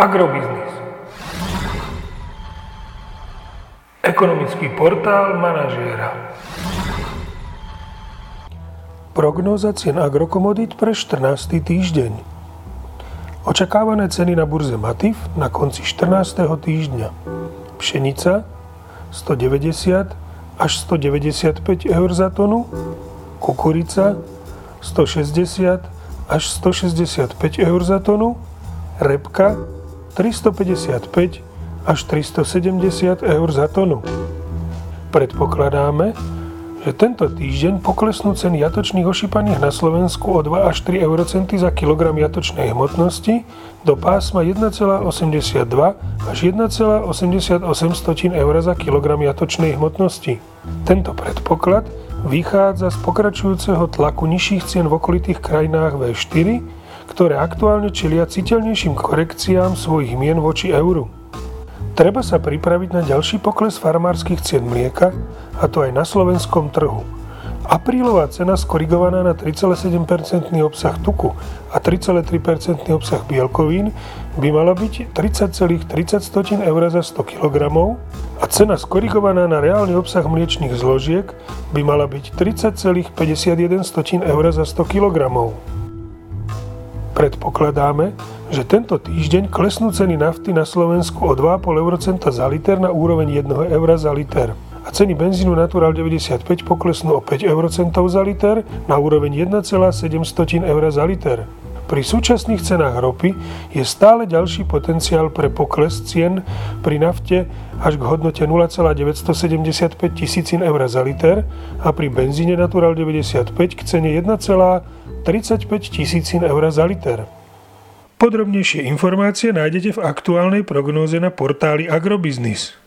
Agrobiznis. Ekonomický portál manažéra. Prognóza cien agrokomodít pre 14. týždeň. Očakávané ceny na burze Matif na konci 14. týždňa. Pšenica 190 až 195 eur za tonu, kukurica 160 až 165 eur za tonu, repka 355 až 370 eur za tonu. Predpokladáme, že tento týždeň poklesnú ceny jatočných ošípaných na Slovensku o 2 až 3 eurocenty za kilogram jatočnej hmotnosti do pásma 1,82 až 1,88 eur za kilogram jatočnej hmotnosti. Tento predpoklad vychádza z pokračujúceho tlaku nižších cien v okolitých krajinách V4, ktoré aktuálne čelia citeľnejším korekciám svojich mien voči euru. Treba sa pripraviť na ďalší pokles farmárskych cien mlieka, a to aj na slovenskom trhu. Aprílová cena skorigovaná na 3,7% obsah tuku a 3,3% obsah bielkovín by mala byť 30,30 eur za 100 kg a cena skorigovaná na reálny obsah mliečných zložiek by mala byť 30,51 eur za 100 kg. Predpokladáme, že tento týždeň klesnú ceny nafty na Slovensku o 2,5 eurocenta za liter na úroveň 1 eura za liter a ceny benzínu Natural 95 poklesnú o 5 eurocentov za liter na úroveň 1,7 eur za liter. Pri súčasných cenách ropy je stále ďalší potenciál pre pokles cien pri nafte až k hodnote 0,975 tisícin eur za liter a pri benzíne Natural 95 k cene 1,35 tisícin eur za liter. Podrobnejšie informácie nájdete v aktuálnej prognóze na portáli Agrobiznis.